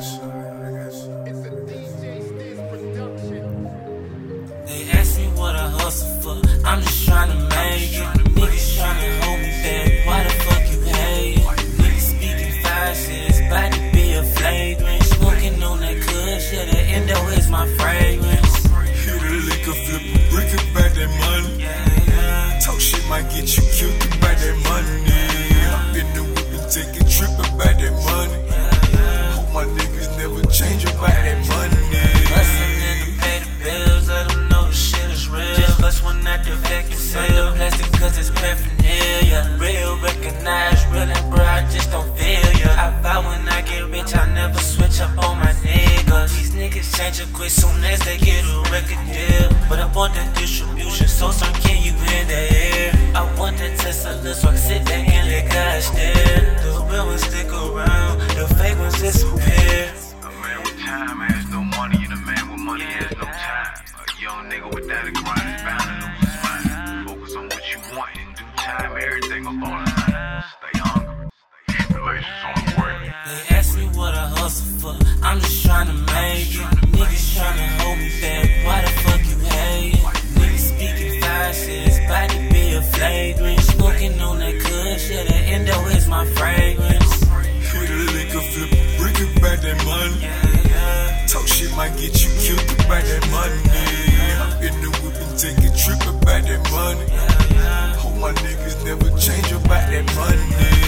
They ask me what I hustle for. I'm just trying to make it. Niggas trying to hold me back. Why the fuck you hate? Niggas speaking five cents. About to be a flagrant. Smoking on that kush. Yeah, the endo is my fragrance. Hit a liquor, flip a brick about that money. Yeah, yeah. Talk shit might get you killed about that money. Hop in the whip and take a trip one at the vacuum seal. Plastic cause it's paraphernalia. Real, recognize, real and bro, I just don't feel ya. I vow when I get rich, I never switch up on my niggas. These niggas change up quick soon as they a. Smoking on that kush. Yeah, the endo is my fragrance. Hit a liquor, flip a brick about that money. Yeah, yeah. Talk shit might get you killed about that money. Hop in the whip and take a trip about that money. My niggas never change about that money.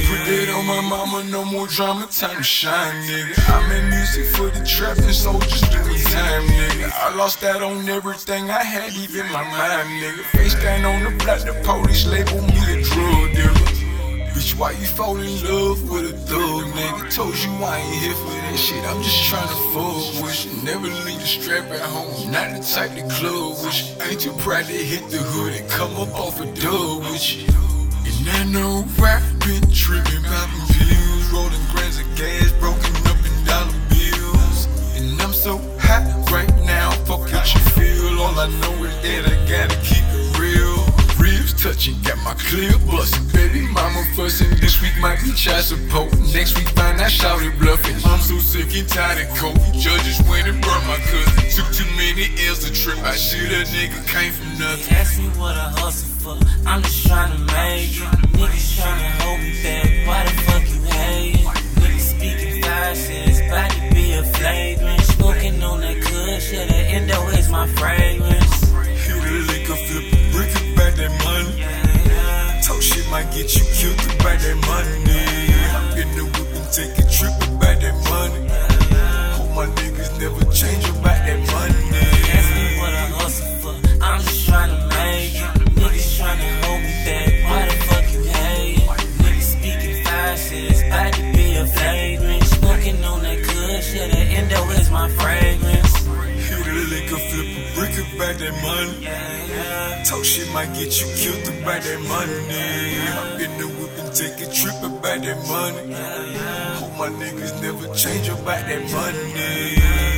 Put that on my mama, no more drama, time to shine, nigga. I made music for the trapping soldiers doing time, nigga. I lost that on everything I had, even my mind, nigga. Face down on the block, the police label me a drug dealer. Bitch, why you fall in love with a thug, nigga? Told you I ain't here for that shit. I'm just trying to fuck with you. Never leave the strap at home. Not the type to club with you. Ain't too proud to hit the hood and come up off a dub with you. And I know I've been tripping, popping pills, rolling grams of gas, broken up in dollar bills. And I'm so hot right now, fuck what you feel. All I know is that I gotta keep it real. Ribs touching, got my clear bustin'. Baby mama fussin'. This week might be child support. Next week find I shouted bluffing. I'm so sick and tired of coke. Judges went and burned my cousin. Took too many L's to trip. I shoot a nigga came from nothing. Ask me what I hustle for. I'm just trying to make it. Niggas trying to hold me back. Why the fuck you hate? Niggas speaking five cents. About to be a flagrant. Smoking on that kush. Yeah, the endo is my fragrance. About that money. In the whip and take a trip about that money. Hope my niggas never change about that money. Ask me what I hustle for. I'm just trying to make it. Niggas trying to hold me back. Why the fuck you hate? Niggas speaking. About to be a flagrant. Smoking on that kush. Yeah, the endo is my fragrance. Hit a liquor, flip a brick about that money. Yeah, yeah. Talk shit might get you killed about that money. Hop in the take a trip about that money. Hope my niggas never change about that money.